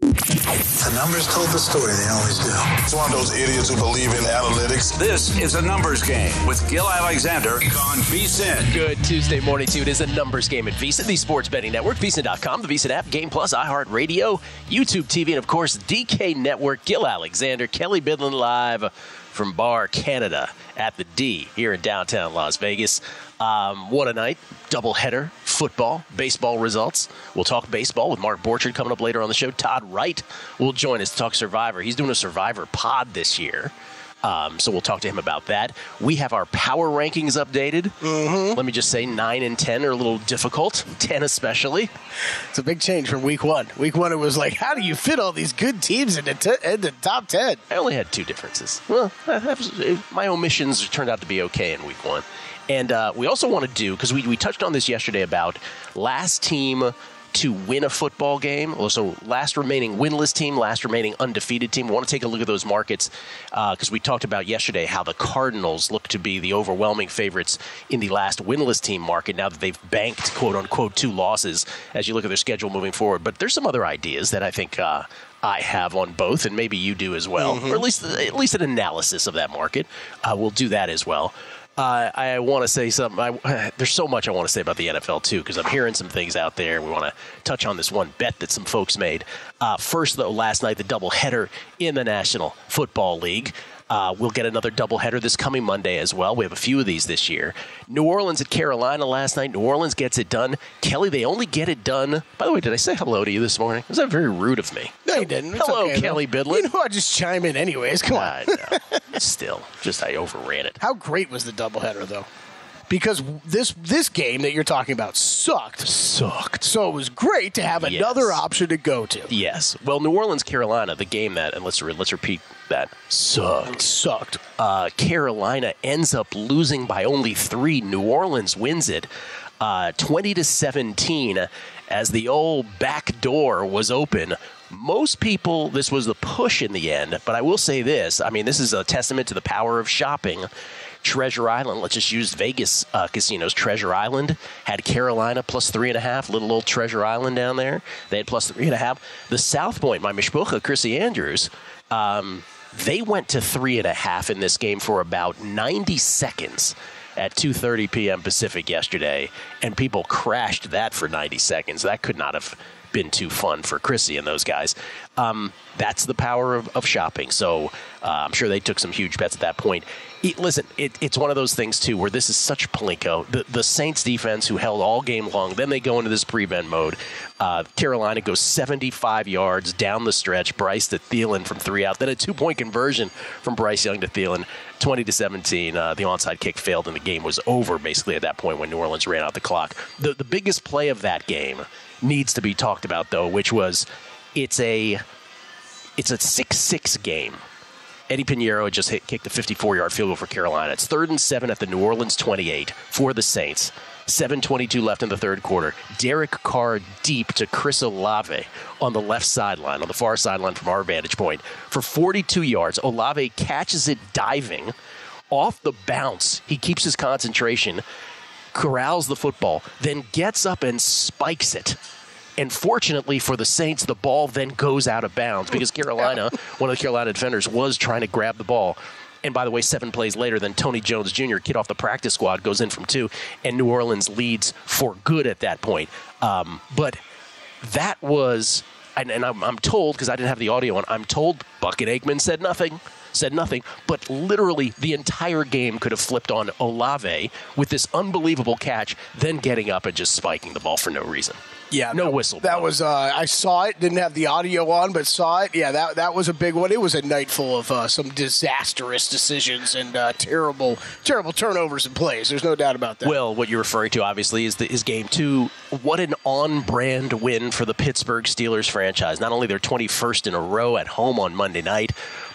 The numbers told the story, they always do. It's one of those idiots who believe in analytics. This is a numbers game with Gill Alexander on VSIN. Good Tuesday morning to you. It is a numbers game at VSIN, the sports betting network, VSIN.com, the VSIN app, Game Plus, iHeartRadio, YouTube TV, and of course, DK Network. Gill Alexander, Kelley Bydlon live from Bar Canada at the D here in downtown Las Vegas. Um, what a night. Doubleheader, football, baseball results. We'll talk baseball with Mark Borchard coming up later on the show. Todd Wright will join us to talk Survivor. He's doing a Survivor pod this year. Um, so we'll talk to him about that. We have our power rankings updated. Mm-hmm. Let me just say, nine and ten are a little difficult. Ten especially. It's a big change from week one. Week one, it was like, how do you fit all these good teams into, t- into top ten? I only had two differences. Well, was, my omissions turned out to be okay in week one. And uh, we also want to do because we, we touched on this yesterday about last team to win a football game. So last remaining winless team, last remaining undefeated team. We want to take a look at those markets because uh, we talked about yesterday how the Cardinals look to be the overwhelming favorites in the last winless team market now that they've banked quote unquote two losses as you look at their schedule moving forward. But there's some other ideas that I think. Uh, I have on both, and maybe you do as well, mm-hmm. or at least at least an analysis of that market. Uh, we'll do that as well. Uh, I want to say something. I, there's so much I want to say about the NFL too, because I'm hearing some things out there. We want to touch on this one bet that some folks made. Uh, first, though, last night the doubleheader in the National Football League. Uh, we'll get another doubleheader this coming Monday as well. We have a few of these this year. New Orleans at Carolina last night. New Orleans gets it done. Kelley, they only get it done. By the way, did I say hello to you this morning? Was that very rude of me? No, you didn't. It's hello, okay, Kelley though. Bydlon. You know, I just chime in anyways. Come on. Still, just I overran it. How great was the doubleheader, though? because this this game that you're talking about sucked. Sucked. So it was great to have Yes. another option to go to. Yes. Well, New Orleans, Carolina, the game that, and let's re- let's repeat that sucked. Sucked. Uh, Carolina ends up losing by only three. New Orleans wins it, uh, twenty to seventeen, as the old back door was open. Most people, this was the push in the end, but I will say this. I mean, this is a testament to the power of shopping. Treasure Island, let's just use Vegas uh, casinos. Treasure Island had Carolina plus three and a half, little old Treasure Island down there. They had plus three and a half. The South Point, my mishpucha, Chrissy Andrews, um, they went to three and a half in this game for about 90 seconds at 2:30 p.m. Pacific yesterday, and people crashed that for 90 seconds. That could not have been too fun for Chrissy and those guys. Um, that's the power of, of shopping. So uh, I'm sure they took some huge bets at that point. It, listen, it, it's one of those things too where this is such Plinko. The, the Saints defense, who held all game long, then they go into this prevent mode. Uh, Carolina goes 75 yards down the stretch. Bryce to Thielen from three out. Then a two point conversion from Bryce Young to Thielen, 20 to 17. Uh, the onside kick failed, and the game was over basically at that point when New Orleans ran out the clock. The the biggest play of that game needs to be talked about though, which was it's a it's a six six game. Eddy Piñeiro just hit, kicked a 54 yard field goal for Carolina. It's third and seven at the New Orleans 28 for the Saints. 7.22 left in the third quarter. Derek Carr deep to Chris Olave on the left sideline, on the far sideline from our vantage point, for 42 yards. Olave catches it diving off the bounce. He keeps his concentration, corrals the football, then gets up and spikes it. And fortunately for the Saints, the ball then goes out of bounds because Carolina, one of the Carolina defenders, was trying to grab the ball. And by the way, seven plays later, then Tony Jones Jr., kid off the practice squad, goes in from two, and New Orleans leads for good at that point. Um, but that was and, and I'm, I'm told because I didn't have the audio on. I'm told Buck and Aikman said nothing. Said nothing, but literally the entire game could have flipped on Olave with this unbelievable catch, then getting up and just spiking the ball for no reason. Yeah, no that, whistle. That was uh, I saw it. Didn't have the audio on, but saw it. Yeah, that that was a big one. It was a night full of uh, some disastrous decisions and uh, terrible, terrible turnovers and plays. There's no doubt about that. Well, what you're referring to obviously is the, is game two. What an on-brand win for the Pittsburgh Steelers franchise. Not only their 21st in a row at home on Monday night,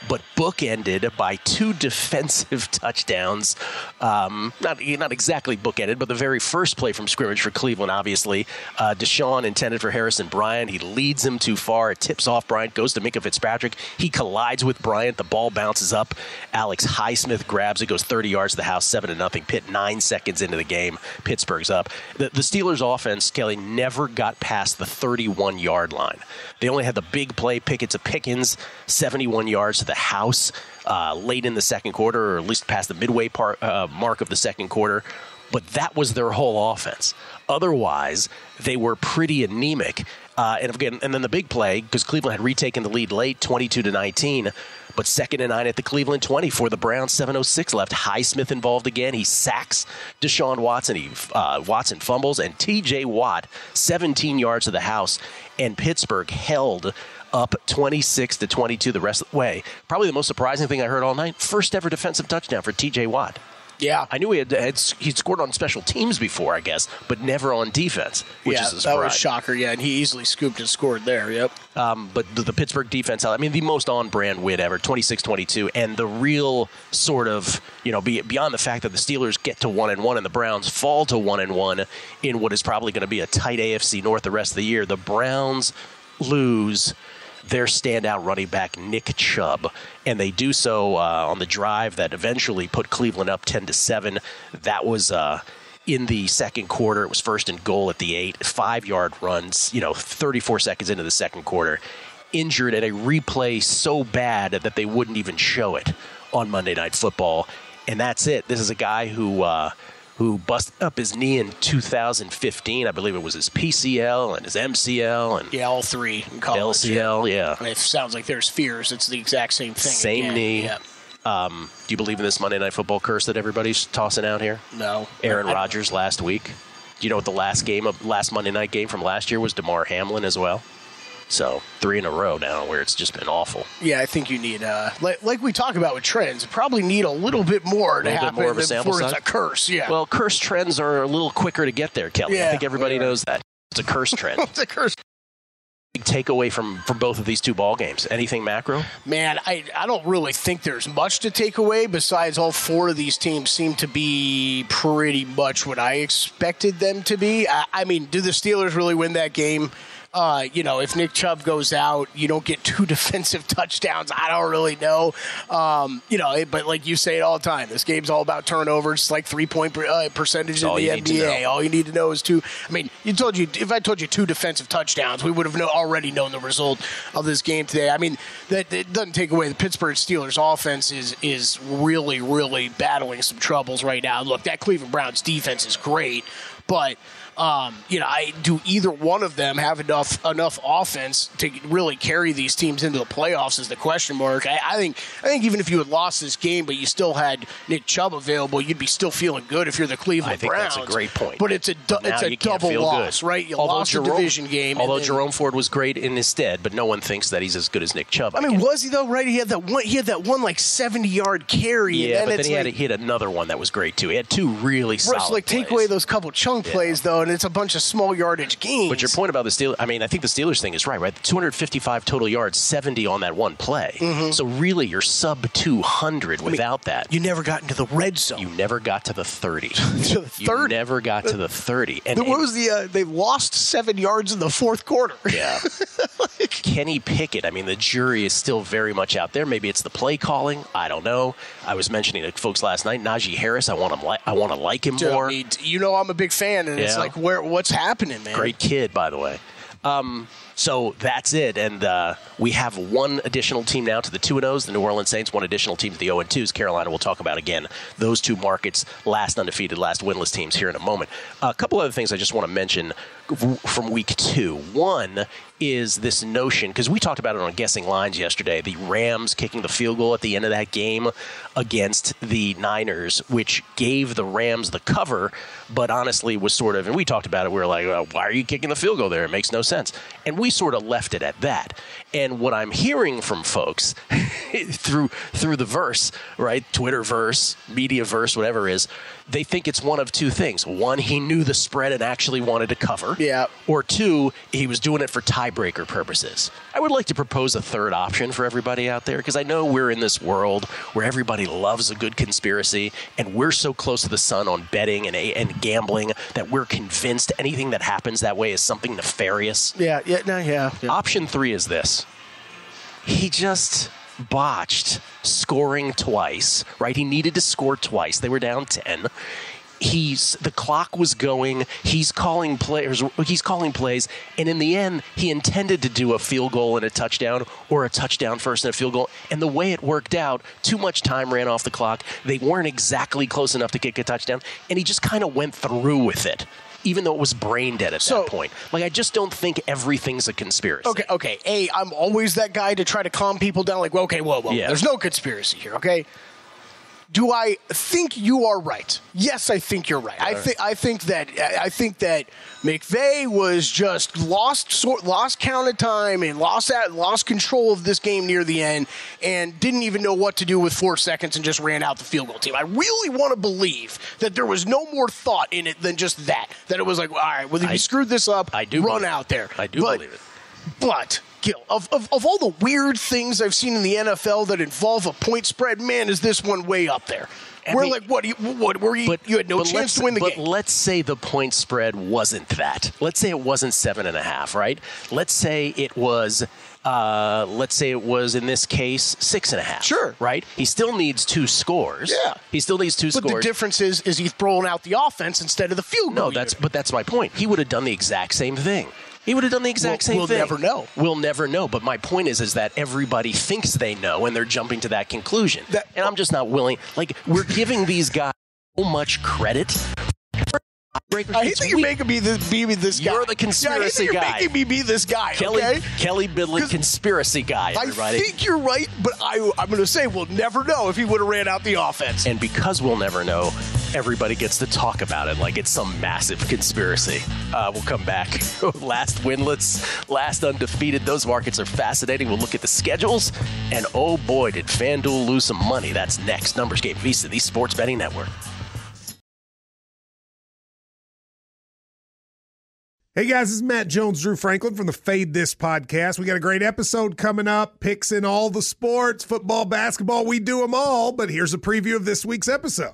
but bookended by two defensive touchdowns. Um, not not exactly bookended, but the very first play from scrimmage for Cleveland, obviously, uh, Deshaun intended for Harrison Bryant. He leads him too far. It tips off Bryant, goes to Minkah Fitzpatrick. He collides with Bryant. The ball bounces up. Alex Highsmith grabs it, goes 30 yards to the house, seven to nothing. Pitt nine seconds into the game. Pittsburgh's up. The, the Steelers' offense, Kelley, never got past the 31 yard line. They only had the big play, Pickett to Pickens, 71 yards to the house uh, late in the second quarter, or at least past the midway part, uh, mark of the second quarter. But that was their whole offense. Otherwise, they were pretty anemic. Uh, and again, and then the big play because Cleveland had retaken the lead late, 22 to 19. But second and nine at the Cleveland 20 for the Browns, 7:06 left. Highsmith involved again. He sacks Deshaun Watson. He uh, Watson fumbles, and T.J. Watt 17 yards to the house, and Pittsburgh held up 26 to 22 the rest of the way. Probably the most surprising thing I heard all night. First ever defensive touchdown for T.J. Watt. Yeah, I knew he had, had he'd scored on special teams before, I guess, but never on defense, which yeah, is a surprise. that was a shocker. Yeah, and he easily scooped and scored there. Yep. Um, but the, the, Pittsburgh defense, I mean, the most on-brand win ever, 26-22, and the real sort of, you know, be, beyond the fact that the Steelers get to one and one and the Browns fall to one and one in what is probably going to be a tight AFC North the rest of the year, the Browns lose their standout running back Nick Chubb, and they do so uh, on the drive that eventually put Cleveland up ten to seven. That was. Uh, in the second quarter, it was first and goal at the eight, five yard runs, you know, 34 seconds into the second quarter. Injured at a replay so bad that they wouldn't even show it on Monday Night Football. And that's it. This is a guy who uh, who busted up his knee in 2015. I believe it was his PCL and his MCL and yeah, all three in college. LCL. Yeah, it sounds like there's fears. It's the exact same thing. Same again. knee. Yeah. Um, do you believe in this Monday Night Football curse that everybody's tossing out here? No. Aaron Rodgers last week. Do you know what the last game of last Monday night game from last year was? Damar Hamlin as well. So three in a row now, where it's just been awful. Yeah, I think you need, uh, like, like we talk about with trends, probably need a little bit more to happen more of a sample before it's a curse. Yeah. Well, curse trends are a little quicker to get there, Kelley. Yeah, I think everybody whatever. knows that. It's a curse trend. it's a curse. Big takeaway from from both of these two ball games. Anything macro? Man, I, I don't really think there's much to take away besides all four of these teams seem to be pretty much what I expected them to be. I, I mean, do the Steelers really win that game? Uh, you know, if Nick Chubb goes out, you don't get two defensive touchdowns. I don't really know. Um, you know, but like you say it all the time, this game's all about turnovers. It's like three point per, uh, percentage in the NBA. All you need to know is two. I mean, you told you if I told you two defensive touchdowns, we would have know, already known the result of this game today. I mean, that it doesn't take away the Pittsburgh Steelers offense is is really really battling some troubles right now. Look, that Cleveland Browns defense is great, but. Um, you know, I do either one of them have enough enough offense to really carry these teams into the playoffs is the question mark. I, I think I think even if you had lost this game, but you still had Nick Chubb available, you'd be still feeling good if you're the Cleveland I think Browns. that's a great point. But it's a du- it's a double loss, good. right? You although lost Jerome, a division game. Although then- Jerome Ford was great in his stead, but no one thinks that he's as good as Nick Chubb. I mean, was he though? Right? He had that one. He had that one like seventy yard carry. yeah, and but then he had, like, he had another one that was great too. He had two really Russ, solid. like take away those couple chunk plays though, and it's a bunch of small yardage games. But your point about the Steelers, I mean, I think the Steelers thing is right, right? 255 total yards, 70 on that one play. So really, you're sub 200 without that. Mm-hmm. you never got into the red zone. You never got to the 30. to the You never got to the 30. And, what was the? Uh, they lost seven yards in the fourth quarter. Yeah. Kenny Pickett, I mean, the jury is still very much out there. Maybe it's the play calling. I don't know. I was mentioning to folks last night, Najee Harris, I want him li- I want to like him Dude, more. you know, I'm a big fan, and it's like, where? What's happening, man? Great kid, by the way. Um, so that's it, and uh, we have one additional team now to the two and O's. The New Orleans Saints, one additional team to the zero and twos. Carolina, we'll talk about again. Those two markets, last undefeated, last winless teams here in a moment. a couple other things I just want to mention from week two. One is this notion because we talked about it on guessing lines yesterday. The Rams kicking the field goal at the end of that game against the Niners, which gave the Rams the cover, but honestly was sort of, and we talked about it. We were like, well, why are you kicking the field goal there? It makes no sense. And we sort of left it at that. And what I'm hearing from folks through through the verse, right, Twitter verse, media verse, whatever is, they think it's one of two things. One, he knew the spread and actually wanted to cover. Yeah. Or two, he was doing it for tiebreaker purposes. I would like to propose a third option for everybody out there because I know we're in this world where everybody loves a good conspiracy and we're so close to the sun on betting and, and gambling that we're convinced anything that happens that way is something nefarious. Yeah, yeah, no, yeah. yeah. Option three is this. He just botched scoring twice, right? He needed to score twice. They were down 10. He's the clock was going. He's calling players. He's calling plays, and in the end, he intended to do a field goal and a touchdown, or a touchdown first and a field goal. And the way it worked out, too much time ran off the clock. They weren't exactly close enough to kick a touchdown, and he just kind of went through with it even though it was brain dead at So- that point. Like I just don't think everything's a conspiracy. Okay, okay. A, I'm always that guy to try to calm people down. Like, well, okay, whoa, whoa. Yeah. There's no conspiracy here. Okay. Do I think you are right? Yes, I think you're right. I think I think that I think that McVay was just lost sort lost count of time and lost out lost control of this game near the end and didn't even know what to do with four seconds and just ran out the field goal team. I really want to believe that there was no more thought in it than just that. That it was like, all right, well, if I- you screwed this up, I do run out there. I do But- believe it. but Gill, of, of of all the weird things I've seen in the NFL that involve a point spread, man, is this one way up there? I We're mean- like, what? You, what? Were you? you had no but chance to win the but game. But let's say the point spread wasn't that. Let's say it wasn't seven and a half, right? Let's say it was. Uh, let's say it was in this case six and a half. Sure. Right. He still needs two scores. Yeah. He still needs two But scores. But the difference is, is he's throwing out the offense instead of the field goal. no, that's unit. but that's my point. He would have done the exact same thing. He would have done the exact We'll- same we'll thing. never know. We'll never know. But my point is, is that everybody thinks they know, and they're jumping to that conclusion. That- and I'm just not willing. Like we're giving these guys so much credit. Breakers, I hate that you're weak. making me this, be this guy. You're the conspiracy Yeah, I hate that you're guy. making me be this guy. Kelley okay? Kelley Bydlon, 'Cause conspiracy guy. Everybody. I think you're right, but I, I'm going to say we'll never know if he would have ran out the offense. and because we'll never know, everybody gets to talk about it like it's some massive conspiracy. Uh, we'll come back. last winlets, last undefeated. Those markets are fascinating. We'll look at the schedules, and oh boy, did FanDuel lose some money. That's next. Numbers Game VSIN, the Sports Betting Network. Hey guys, this is Matt Jones, Drew Franklin from the Fade This podcast. We got a great episode coming up, picks in all the sports, football, basketball, we do them all. But here's a preview of this week's episode.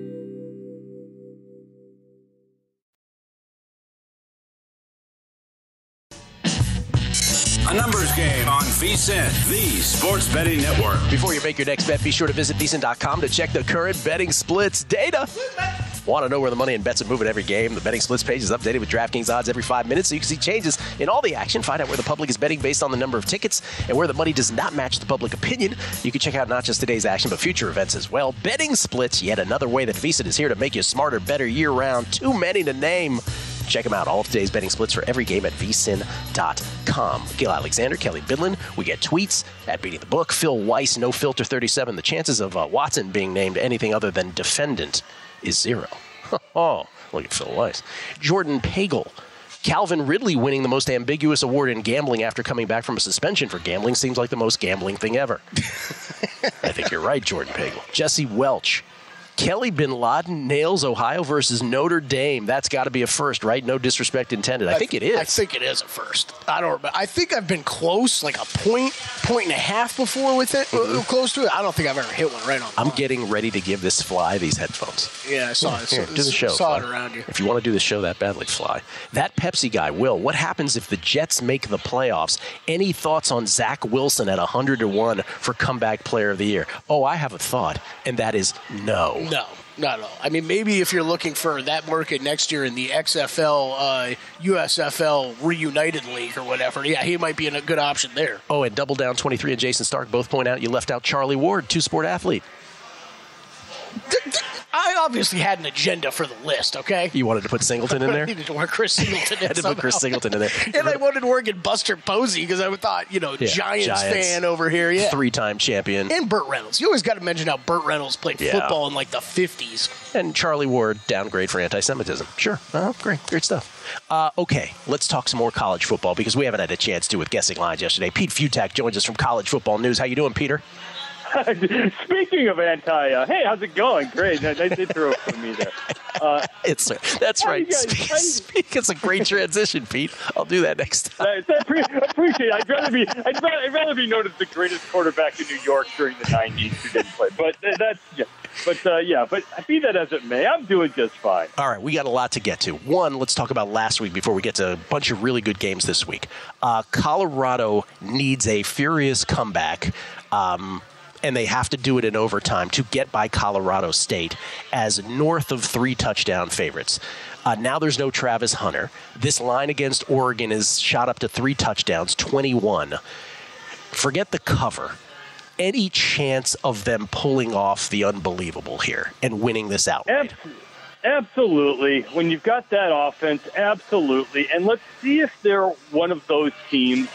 A numbers game on VSIN, the sports betting network. Before you make your next bet, be sure to visit VSIN.com to check the current betting splits data. Want to know where the money and bets are moving every game? The betting splits page is updated with DraftKings odds every five minutes so you can see changes in all the action. Find out where the public is betting based on the number of tickets and where the money does not match the public opinion. You can check out not just today's action, but future events as well. Betting splits, yet another way that VSIN is here to make you smarter, better year round. Too many to name. Check them out. All of today's betting splits for every game at vsin.com. Gill Alexander, Kelley Bydlon. We get tweets at Beating the Book. Phil Weiss, No Filter 37. The chances of uh, Watson being named anything other than defendant is zero. oh, look at Phil Weiss. Jordan Pagel. Calvin Ridley winning the most ambiguous award in gambling after coming back from a suspension for gambling seems like the most gambling thing ever. I think you're right, Jordan Pagel. Jesse Welch. Kelly Bin Laden nails Ohio versus Notre Dame. That's got to be a first, right? No disrespect intended. I, think it is. I think it is a first. I don't. remember. I think I've been close, like a point, point and a half before with it, uh, close to it. I don't think I've ever hit one right on. I'm getting ready to give this fly these headphones. Yeah, I saw it. Here, do the show. Saw it around you. If you want to do the show that badly, fly. That Pepsi guy, Will, what happens if the Jets make the playoffs? Any thoughts on Zach Wilson at 100 to 1 for comeback player of the year? Oh, I have a thought, and that is no. No, not at all. I mean, maybe if you're looking for that market next year in the XFL, uh, USFL reunited league or whatever, yeah, he might be in a good option there. Oh, and Double Down 23 and Jason Stark both point out you left out Charlie Ward, two sport athlete. I obviously had an agenda for the list. Okay, You wanted to put Singleton in I there? needed to work Chris Singleton in had to put Chris. Singleton in there. and I wanted to work in Buster Posey because I thought, you know, Yeah, Giants, Giants. fan over here. Yeah. Three time champion. And Burt Reynolds. You always got to mention how Burt Reynolds played Yeah. football in like the 50s. And Charlie Ward, downgrade for anti Semitism. Sure. Uh, great. Great stuff. Uh, okay, let's talk some more college football because we haven't had a chance to with guessing lines yesterday. Pete Fiutak joins us from College Football News. How you doing, Peter? Speaking of anti, uh, hey, how's it going? Great, nice intro from me there. Uh, It's that's right. guys- Speak, speak. It's a great transition, Pete. I'll do that next time. I, pre- appreciate it. I'd rather be I'd rather, I'd rather be known as the greatest quarterback in New York during the '90s who didn't play. But uh, that's yeah. But uh, yeah, but be that as it may, I'm doing just fine. All right, we got a lot to get to. One, let's talk about last week before we get to a bunch of really good games this week. Uh, Colorado needs a furious comeback. Um, and they have to do it in overtime to get by Colorado State as north of three touchdown favorites. Uh, now there's no Travis Hunter. This line against Oregon is shot up to three touchdowns, 21. Forget the cover. Any chance of them pulling off the unbelievable here and winning this out? Absolutely. When you've got that offense, absolutely. And let's see if they're one of those teams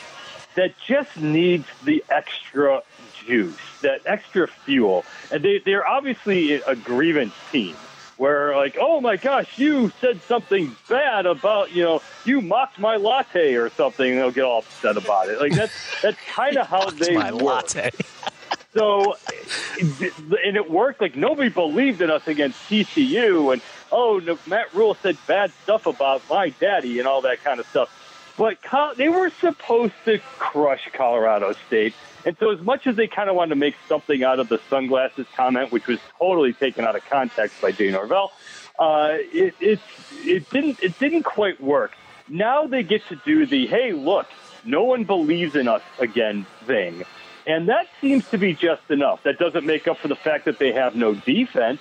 that just needs the extra juice, that extra fuel. And they, they're obviously a grievance team where, like, oh my gosh, you said something bad about, you know, you mocked my latte or something, and they'll get all upset about it. Like, that's, that's kind of how they my work. latte. So, and it worked. Like nobody believed in us against TCU, and oh, Matt Rhule said bad stuff about my daddy and all that kind of stuff. But they were supposed to crush Colorado State, and so as much as they kind of wanted to make something out of the sunglasses comment, which was totally taken out of context by Jay Norvell, uh, it, it it didn't it didn't quite work. Now they get to do the hey, look, no one believes in us again thing. And that seems to be just enough. That doesn't make up for the fact that they have no defense.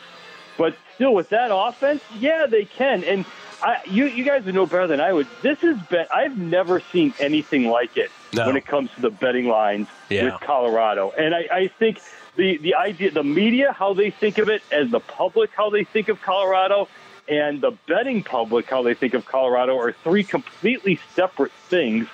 But still, with that offense, yeah, they can. And I, you, you guys would know better than I would. This is bet. I've never seen anything like it No. when it comes to the betting lines Yeah. with Colorado. And I, I think the the idea, the media, how they think of it, and the public, how they think of Colorado, and the betting public, how they think of Colorado, are three completely separate things.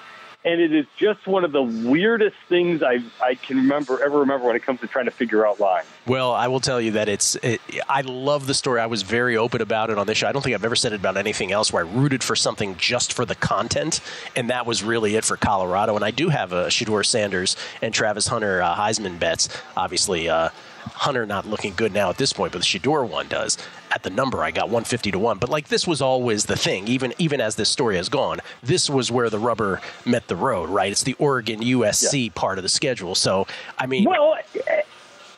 And it is just one of the weirdest things I I can remember ever remember when it comes to trying to figure out lines. Well, I will tell you that it's. It, I love the story. I was very open about it on this show. I don't think I've ever said it about anything else where I rooted for something just for the content, and that was really it for Colorado. And I do have a Shedeur Sanders and Travis Hunter uh, Heisman bets. Obviously, uh, Hunter not looking good now at this point, but the Shador one does. At the number, I got 150 to one. But like this was always the thing, even even as this story has gone. This was where the rubber met the road, right? It's the Oregon USC yeah. part of the schedule. So I mean, well,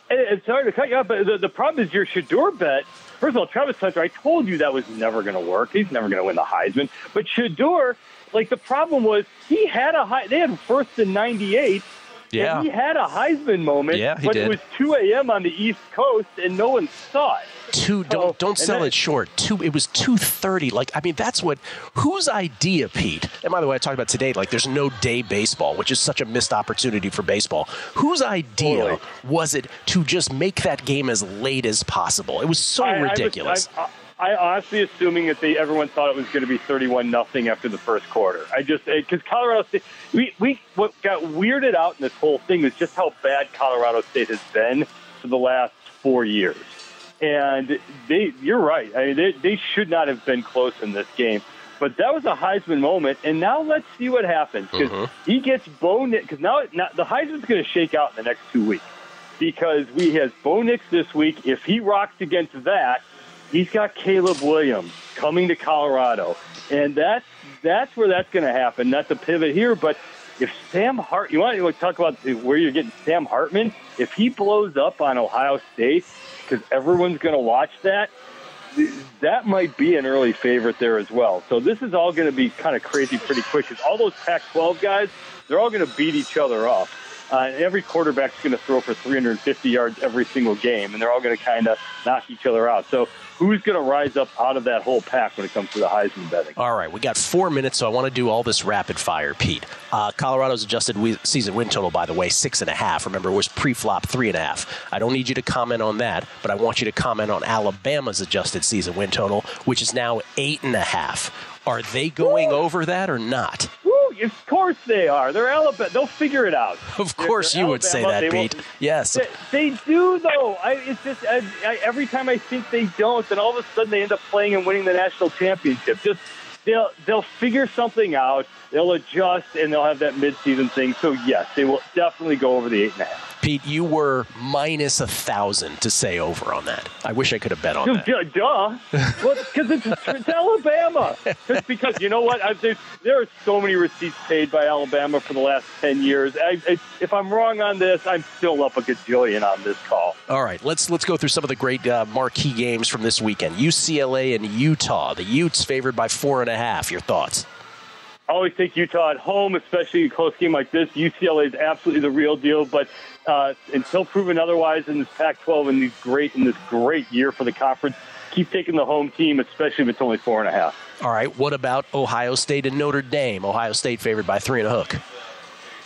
and sorry to cut you off, but the, the problem is your Shedeur bet. First of all, Travis Hunter, I told you that was never going to work. He's never going to win the Heisman. But Shedeur, like the problem was, he had a high. They had first in '98 yeah. And he had a Heisman moment, yeah, but did. it was 2 a.m. on the East Coast, and no one saw it. Two don't don't sell then, it short. Two it was two thirty. Like I mean that's what whose idea, Pete? And by the way, I talked about today. Like there's no day baseball, which is such a missed opportunity for baseball. Whose idea was it to just make that game as late as possible? It was so I, ridiculous. I, was, I, I honestly assuming that they everyone thought it was going to be 31 nothing after the first quarter. I just because Colorado State we we what got weirded out in this whole thing is just how bad Colorado State has been for the last four years. And they, you're right. I mean, they, they should not have been close in this game. But that was a Heisman moment, and now let's see what happens because Mm-hmm. he gets Bo Nix. Because now, now the Heisman's going to shake out in the next two weeks because we has Bo Nix this week. If he rocks against that, he's got Caleb Williams coming to Colorado, and that's that's where that's going to happen. Not the pivot here, but if Sam Hart, you want to talk about where you're getting Sam Hartman? If he blows up on Ohio State, because everyone's going to watch that, that might be an early favorite there as well. So this is all going to be kind of crazy pretty quick because all those Pac-12 guys, they're all going to beat each other up. Uh, and every quarterback's going to throw for 350 yards every single game, and they're all going to kind of knock each other out. So who's going to rise up out of that whole pack when it comes to the Heisman betting? All right, we got four minutes, so I want to do all this rapid fire, Pete. Uh, Colorado's adjusted we- season win total, by the way, six and a half. Remember, it was pre-flop three and a half. I don't need you to comment on that, but I want you to comment on Alabama's adjusted season win total, which is now eight and a half. Are they going Woo! over that or not? Of course they are. They're Alabama. They'll figure it out. Of course, they're you would say that, They Pete. Yes. They, they do, though. I, it's just I, I, every time I think they don't, then all of a sudden they end up playing and winning the national championship. Just they'll they'll figure something out. They'll adjust and they'll have that midseason thing. So yes, they will definitely go over the eight and a half. Pete, you were minus a thousand to say over on that. I wish I could have bet on that. Duh, duh. well, because it's, it's Alabama. Just because you know what? I, there, there are so many receipts paid by Alabama for the last ten years. I, I, if I'm wrong on this, I'm still up a gajillion on this call. All right, let's let's go through some of the great uh, marquee games from this weekend. UCLA and Utah. The Utes favored by four and a half. Your thoughts? I always take Utah at home, especially a close game like this. UCLA is absolutely the real deal, but uh, until proven otherwise in this Pac-12 and these great in this great year for the conference, keep taking the home team, especially if it's only four and a half. All right, what about Ohio State and Notre Dame? Ohio State favored by three and a hook.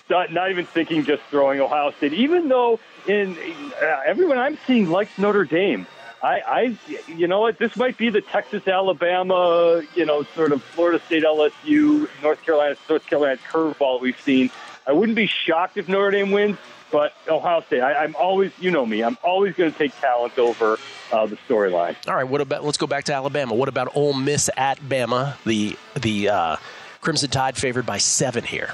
Not, not even thinking, just throwing Ohio State. Even though in uh, everyone I'm seeing likes Notre Dame. I, I, you know what? This might be the Texas, Alabama, you know, sort of Florida State, LSU, North Carolina, North Carolina curveball we've seen. I wouldn't be shocked if Notre Dame wins, but Ohio State. I, I'm always, you know me, I'm always going to take talent over uh, the storyline. All right, what about? Let's go back to Alabama. What about Ole Miss at Bama? The the uh, Crimson Tide favored by seven here.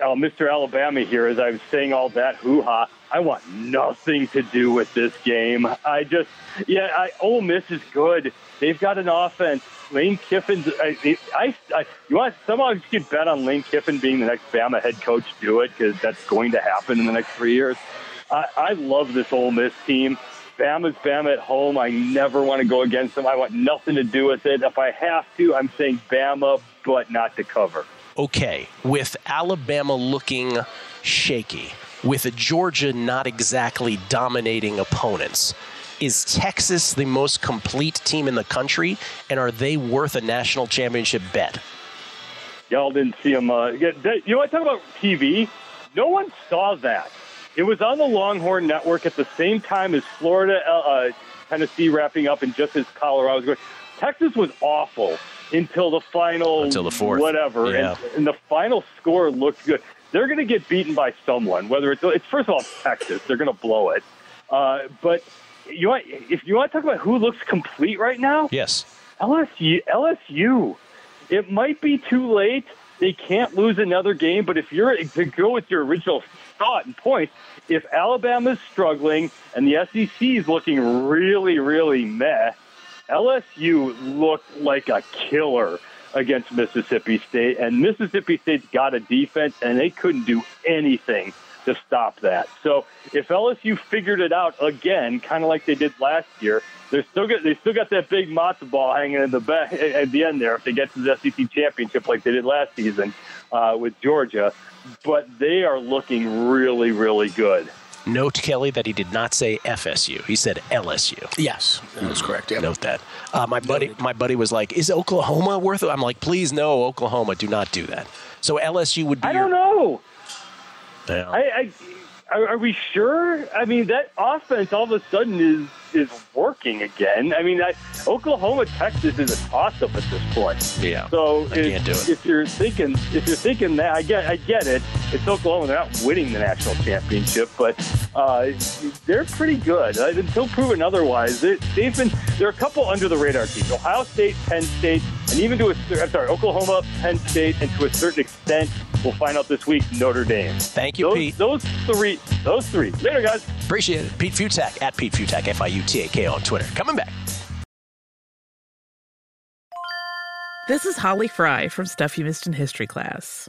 uh, Mr. Alabama here, as I was saying all that hoo ha. I want nothing to do with this game. I just, yeah, I, Ole Miss is good. They've got an offense. Lane Kiffin's. I, I, I you want somehow you could bet on Lane Kiffin being the next Bama head coach. Do it because that's going to happen in the next three years. I, I love this Ole Miss team. Bama's Bama at home. I never want to go against them. I want nothing to do with it. If I have to, I'm saying Bama, but not to cover. Okay, with Alabama looking shaky, with a Georgia not exactly dominating opponents, is Texas the most complete team in the country, and are they worth a national championship bet? Y'all didn't see him. Uh, you know, I talk about TV. No one saw that. It was on the Longhorn Network at the same time as Florida, uh, uh, Tennessee wrapping up, and just as Colorado was going. Texas was awful until the final, Until the fourth. whatever, Yeah. and, and the final score looked good. They're going to get beaten by someone. Whether it's it's first of all Texas, they're going to blow it. Uh, but you want if you want to talk about who looks complete right now, Yes. LSU, LSU. It might be too late. They can't lose another game, but if you're to go with your original thought and point, if Alabama's struggling and the SEC is looking really, really meh, LSU looked like a killer against Mississippi State, and Mississippi State's got a defense, and they couldn't do anything to stop that. So if LSU figured it out again, kind of like they did last year, they're still got they still got that big matzo ball hanging in the back at the end there. If they get to the SEC championship like they did last season uh, with Georgia, but they are looking really, really good. Note, Kelley, that he did not say FSU. He said LSU. Yes, that's correct. Yeah. Note that. Uh, my buddy, my buddy was like, "Is Oklahoma worth it?" I'm like, "Please, no, Oklahoma, do not do that." So LSU would be. I don't know. Yeah. I, I are, are we sure? I mean, that offense all of a sudden is is working again. I mean, I, Oklahoma Texas is a toss up at this point. Yeah. So if, can't do it. if you're thinking if you're thinking that, I get I get it. It's Oklahoma. They're not winning the national championship, but uh, they're pretty good uh, until proven otherwise. They, they've been there are a couple under the radar teams: Ohio State, Penn State, and even to a I'm sorry, Oklahoma, Penn State, and to a certain extent, we'll find out this week Notre Dame. Thank you, those, Pete. Those three, those three. Later, guys. Appreciate it. Pete Fiutak at Pete Fiutak, F I U T A K on Twitter. Coming back. This is Holly Fry from Stuff You Missed in History class.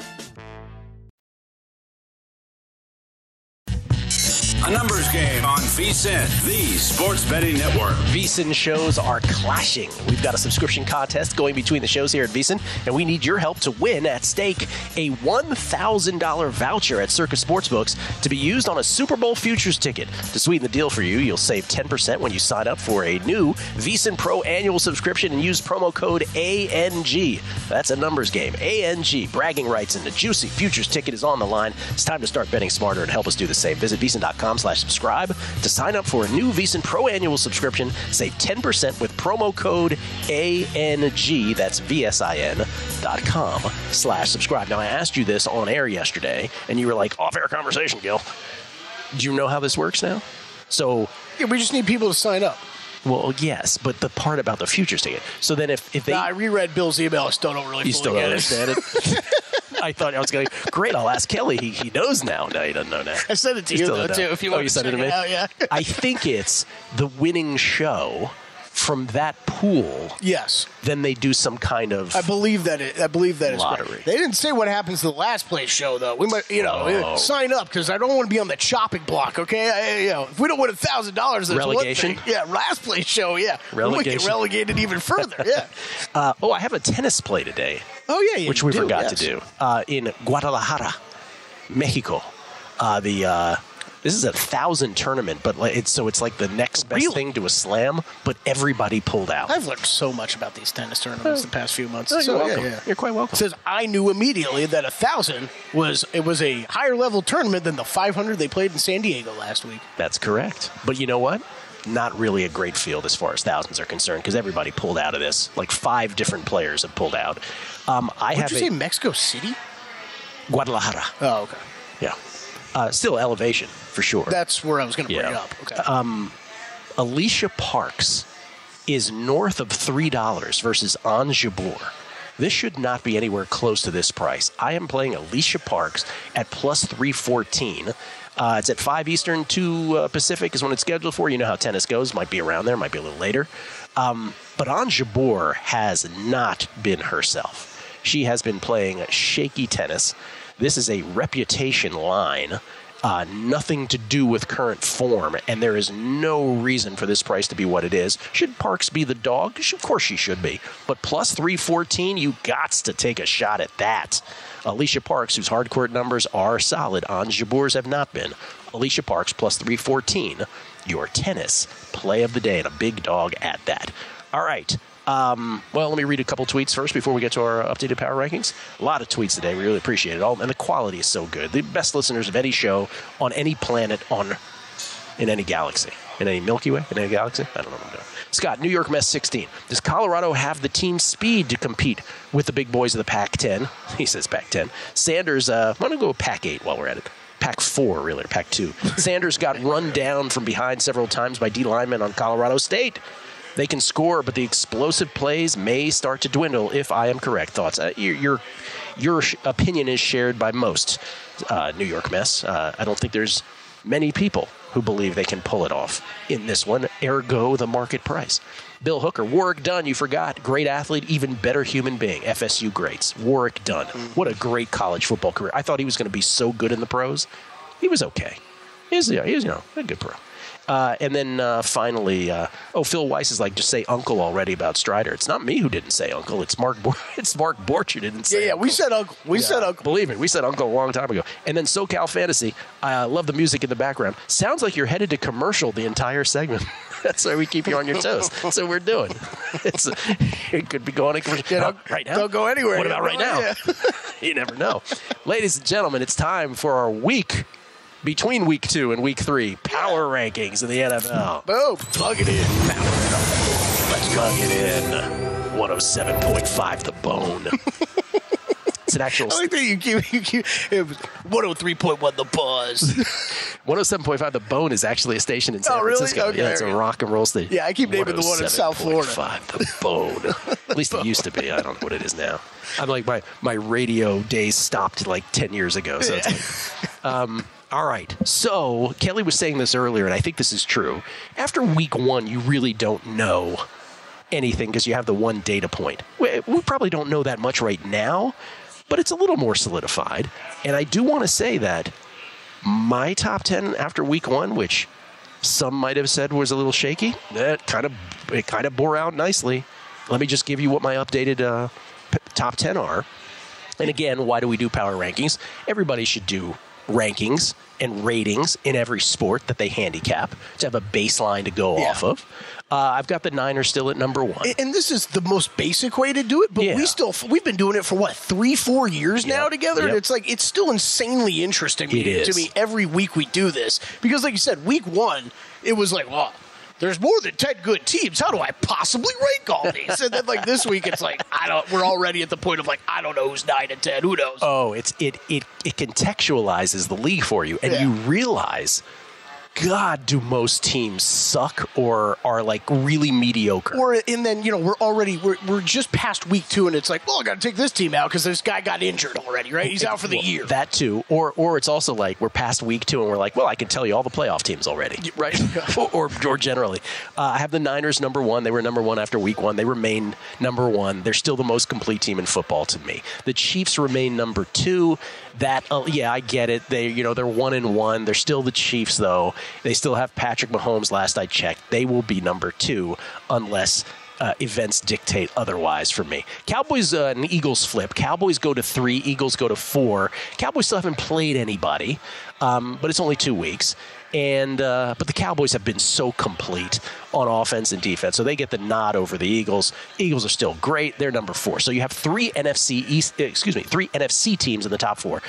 A numbers game on VSIN, the sports betting network. VSIN shows are clashing. We've got a subscription contest going between the shows here at VSIN, and we need your help to win at stake a $1,000 voucher at Circa Sportsbooks to be used on a Super Bowl futures ticket. To sweeten the deal for you, you'll save 10% when you sign up for a new VSIN Pro annual subscription and use promo code ANG. That's a numbers game. ANG. Bragging rights and the juicy futures ticket is on the line. It's time to start betting smarter and help us do the same. Visit VSIN.com slash subscribe to sign up for a new VSIN Pro annual subscription. Save 10% with promo code ANG. That's VSIN dot com slash subscribe. Now, I asked you this on air yesterday, and you were like, oh, off air conversation, Gill. Do you know how this works now? So, Yeah, we just need people to sign up. well, yes, but the part about the futures ticket. So then if, if they. Nah, I reread Bill's email. I still don't really You still don't get understand it? I thought I was going. Great, I'll ask Kelley. He, he knows now. No, he doesn't know now. I sent it to He you, though, too, if you oh, want you sent it to me? out, yeah. I think it's the winning show from that pool, Yes. then they do some kind of I believe that it, I believe that correct. Lottery. They didn't say what happens to the last place show though. We might, you know, Oh. sign up because I don't want to be on the chopping block. Okay, I, you know, if we don't win a thousand dollars, Relegation? Yeah, last place show. Yeah, relegation. we might get relegated even further. Yeah. Uh, oh, I have a tennis play today. Oh yeah, yeah which we do, forgot yes. to do uh, in Guadalajara, Mexico. Uh, the uh, this is a thousand tournament, but it's so it's like the next best Really? thing to a slam, but everybody pulled out. I've learned so much about these tennis tournaments the past few months. Oh, you're so, yeah, welcome. yeah. You're quite welcome. Says I knew immediately that a thousand was it was a higher level tournament than the 500 they played in San Diego last week. That's correct. But you know what? Not really a great field as far as thousands are concerned because everybody pulled out of this. Like five different players have pulled out. Um, I Did have you a, say Mexico City? Guadalajara. Oh, okay. Yeah. Uh, still elevation for sure. That's where I was going to bring Yeah. it up. Okay. Um, Alycia Parks is north of three dollars versus Ons Jabeur. This should not be anywhere close to this price. I am playing Alycia Parks at plus three fourteen. Uh, it's at five Eastern, two uh, Pacific is when it's scheduled for. You know how tennis goes; might be around there, might be a little later. Um, but Ons Jabeur has not been herself. She has been playing shaky tennis. This is a reputation line uh, nothing to do with current form, and there is no reason for this price to be what it is. Should Parks be the dog? Of course she should be. But plus 314, you gots to take a shot at that. Alycia Parks, whose hardcourt numbers are solid, on Jabeur's have not been. Alycia Parks plus 314, your tennis play of the day, and a big dog at that. All right. Um, well, let me read a couple tweets first before we get to our updated power rankings. A lot of tweets today. We really appreciate it all, and the quality is so good. The best listeners of any show on any planet on in any galaxy, in a Milky Way, in a galaxy. I don't know what I'm doing. Scott, New York Mess 16. Does Colorado have the team speed to compete with the big boys of the Pac-10? He says Pac-10. Sanders, uh, I'm going to go Pac-8 while we're at it. Pac 4, really, or Pac 2. Sanders got run down from behind several times by D linemen on Colorado State. They can score, but the explosive plays may start to dwindle if I am correct. Thoughts? Uh, your, your, your opinion is shared by most uh, New York mess. Uh, I don't think there's many people who believe they can pull it off in this one, ergo the market price. Bill Hooker, Warrick Dunn, you forgot. Great athlete, even better human being. FSU greats. Warrick Dunn. Mm. What a great college football career. I thought he was going to be so good in the pros. He was okay. He's, yeah, he's you know, a good pro. Uh, and then uh, finally, uh, oh, Phil Weiss is like, just say uncle already about Strider. It's not me who didn't say uncle. It's Mark. Bor- it's Mark Borch who didn't say. yeah, yeah. We said uncle. We Yeah, said uncle. Believe me, we said uncle a long time ago. And then SoCal Fantasy. I uh, love the music in the background. Sounds like you're headed to commercial the entire segment. That's why we keep you on your toes. That's what we're doing. It's it could be going to commercial Yeah, don't- right now. don't go anywhere. What about right No, now? you never know. Ladies and gentlemen, it's time for our week between week two and week three power rankings in the NFL. Boom. Plug it in. Let's plug it in. 107.5 the bone. it's an actual I like that you keep, you keep it was 103.1 the buzz. 107.5 the bone is actually a station in San Oh, really? Francisco. Okay. yeah, it's a rock and roll station. Yeah, I keep naming the one in South Florida. 107.5 the bone. At least it used to be. I don't know what it is now. I'm like my my radio days stopped like 10 years ago. So it's like, um, all right. So Kelley was saying this earlier, and I think this is true. After week one, you really don't know anything because you have the one data point. We, we probably don't know that much right now, but it's a little more solidified. And I do want to say that my top 10 after week one, which some might have said was a little shaky, that kind of it kind of bore out nicely. Let me just give you what my updated uh, p- top 10 are. And again, why do we do power rankings? Everybody should do rankings and ratings in every sport that they handicap to have a baseline to go off of. Uh, I've got the Niners still at number one. And this is the most basic way to do it, but we still we've been doing it for what three, four years now together, and it's like it's still insanely interesting It to is. me every week we do this because, like you said, week one it was like, well, there's more than ten good teams. How do I possibly rank all these? And then like this week, it's like I don't. We're already at the point of like I don't know who's nine and ten. Who knows? Oh, it's it it it contextualizes the league for you, and Yeah. you realize God, do most teams suck or are like really mediocre? Or and then you know we're already we're, we're just past week two and it's like well I got to take this team out because this guy got injured already right he's out for the Well, year That too, or or it's also like we're past week two and we're like, well, I can tell you all the playoff teams already, right? or, or or generally, uh, I have the Niners number one. They were number one after week one. They remain number one. They're still the most complete team in football to me. The Chiefs remain number two. That uh, yeah, I get it. They you know they're one and one. They're still the Chiefs though. They still have Patrick Mahomes. Last I checked, they will be number two unless uh, events dictate otherwise for me. Cowboys uh, and Eagles flip. Cowboys go to three, Eagles go to four. Cowboys still haven't played anybody, um, but it's only two weeks. And uh, but the Cowboys have been so complete on offense and defense, so they get the nod over the Eagles. Eagles are still great; they're number four. So you have three NFC East, excuse me, three NFC teams in the top four.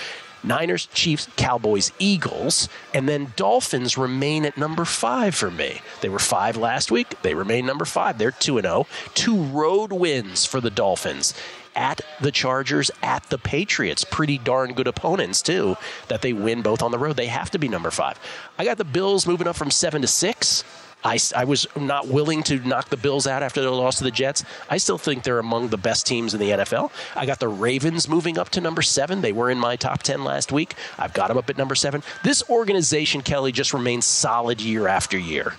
Niners, Chiefs, Cowboys, Eagles, and then Dolphins remain at number five for me. They were five last week. They remain number five. They're 2 0. Two road wins for the Dolphins at the Chargers, at the Patriots. Pretty darn good opponents, too, that they win both on the road. They have to be number five. I got the Bills moving up from seven to six. I, I was not willing to knock the Bills out after their loss to the Jets. I still think they're among the best teams in the NFL. I got the Ravens moving up to number seven. They were in my top 10 last week. I've got them up at number seven. This organization, Kelley, just remains solid year after year.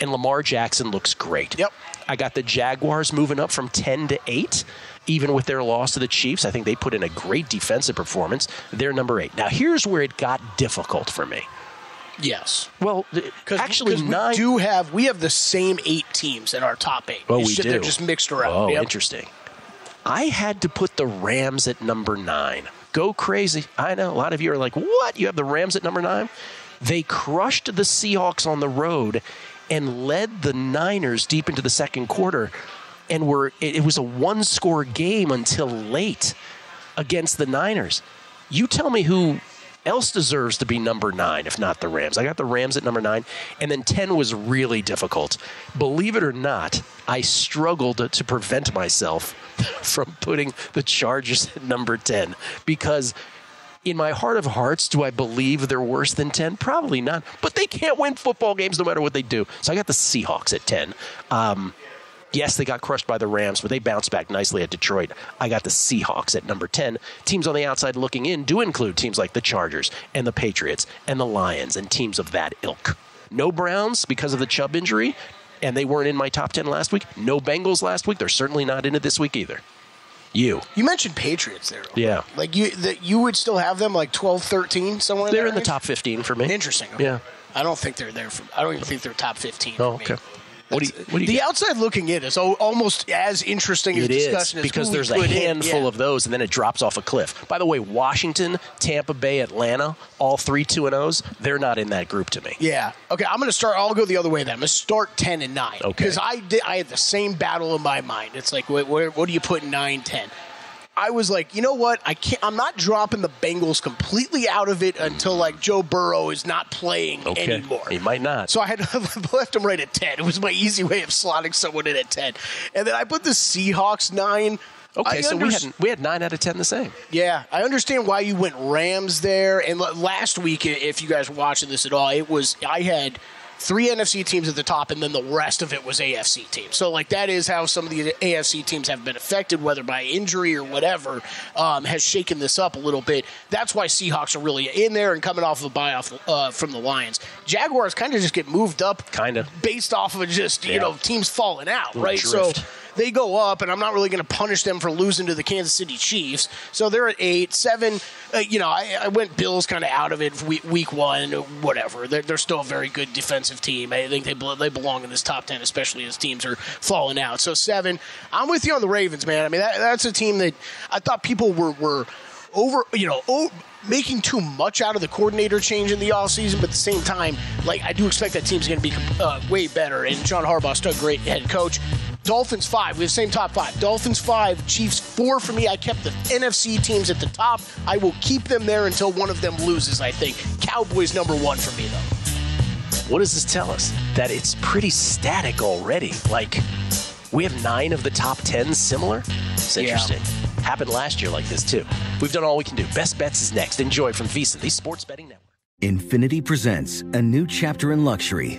And Lamar Jackson looks great. Yep. I got the Jaguars moving up from 10 to 8. Even with their loss to the Chiefs, I think they put in a great defensive performance. They're number eight. Now, here's where it got difficult for me. yes Well, th- actually, because nine. we do have we have the same eight teams in our top eight Oh, It's we just- do. they're just mixed around Oh, Yep. interesting. I had to put the Rams at number nine. Go crazy. I know a lot of you are like, what? You have the Rams at number nine? They crushed the Seahawks on the road and led the Niners deep into the second quarter. And were it, it was a one score game until late against the Niners. You tell me who else deserves to be number nine, if not the Rams. I got the Rams at number nine, and then 10 was really difficult. Believe it or not, I struggled to prevent myself from putting the Chargers at number 10 because. In my heart of hearts, do I believe they're worse than 10? Probably not. But they can't win football games no matter what they do. So I got the Seahawks at 10. Um, Yes, they got crushed by the Rams, but they bounced back nicely at Detroit. I got the Seahawks at number 10. Teams on the outside looking in do include teams like the Chargers and the Patriots and the Lions and teams of that ilk. No Browns because of the Chubb injury, and they weren't in my top 10 last week. No Bengals last week. They're certainly not in it this week either. You. you mentioned Patriots there Yeah. like you that you would still have them like 12 13 somewhere They're in the top 15 for me. interesting Yeah. I don't think they're there for I don't even think they're top 15 Oh, for me. What do you, what do you the outside looking in is al- almost as interesting as It is discussion because there's a handful Yeah. of those, and then it drops off a cliff. By the way, Washington, Tampa Bay, Atlanta, all three two and O's, they're not in that group to me. Yeah. Okay. I'm going to start. I'll go the other way then. I'm going to start ten and nine. Okay. Because I did. I had the same battle in my mind. It's like, what, what, what do you put in nine, ten? I was like, you know what? I can't. I'm not dropping the Bengals completely out of it until like Joe Burrow is not playing Okay, anymore. he might not. So I had left him right at ten. It was my easy way of slotting someone in at ten, and then I put the Seahawks nine. Okay, I so we had we had nine out of ten the same. yeah, I understand why you went Rams there. And l- last week, if you guys were watching this at all, it was I had three NFC teams at the top, and then the rest of it was AFC teams. So, like that is how some of the AFC teams have been affected, whether by injury or whatever, um, has shaken this up a little bit. That's why Seahawks are really in there and coming off of a buy off uh, from the Lions. Jaguars kind of just get moved up, kind of based off of just you Yeah. know teams falling out, right? drift. So they go up, and I'm not really going to punish them for losing to the Kansas City Chiefs. So they're at eight, seven. Uh, you know, I, I went Bills kind of out of it week, week one, whatever. They're, they're still a very good defensive team. I think they they belong in this top ten, especially as teams are falling out. So seven. I'm with you on the Ravens, man. I mean, that, that's a team that I thought people were were over, you know, o making too much out of the coordinator change in the offseason, but at the same time, like I do expect that team's going to be uh, way better. And John Harbaugh's still a great head coach. Dolphins five. We have the same top five. Dolphins five. Chiefs four for me. I kept the NFC teams at the top. I will keep them there until one of them loses. I think Cowboys number one for me though. What does this tell us? That it's pretty static already. Like we have nine of the top ten similar. It's Yeah. interesting. Happened last year like this too. We've done all we can do. Best bets is next. Enjoy from VSIN, the Sports Betting Network. Infiniti presents a new chapter in luxury,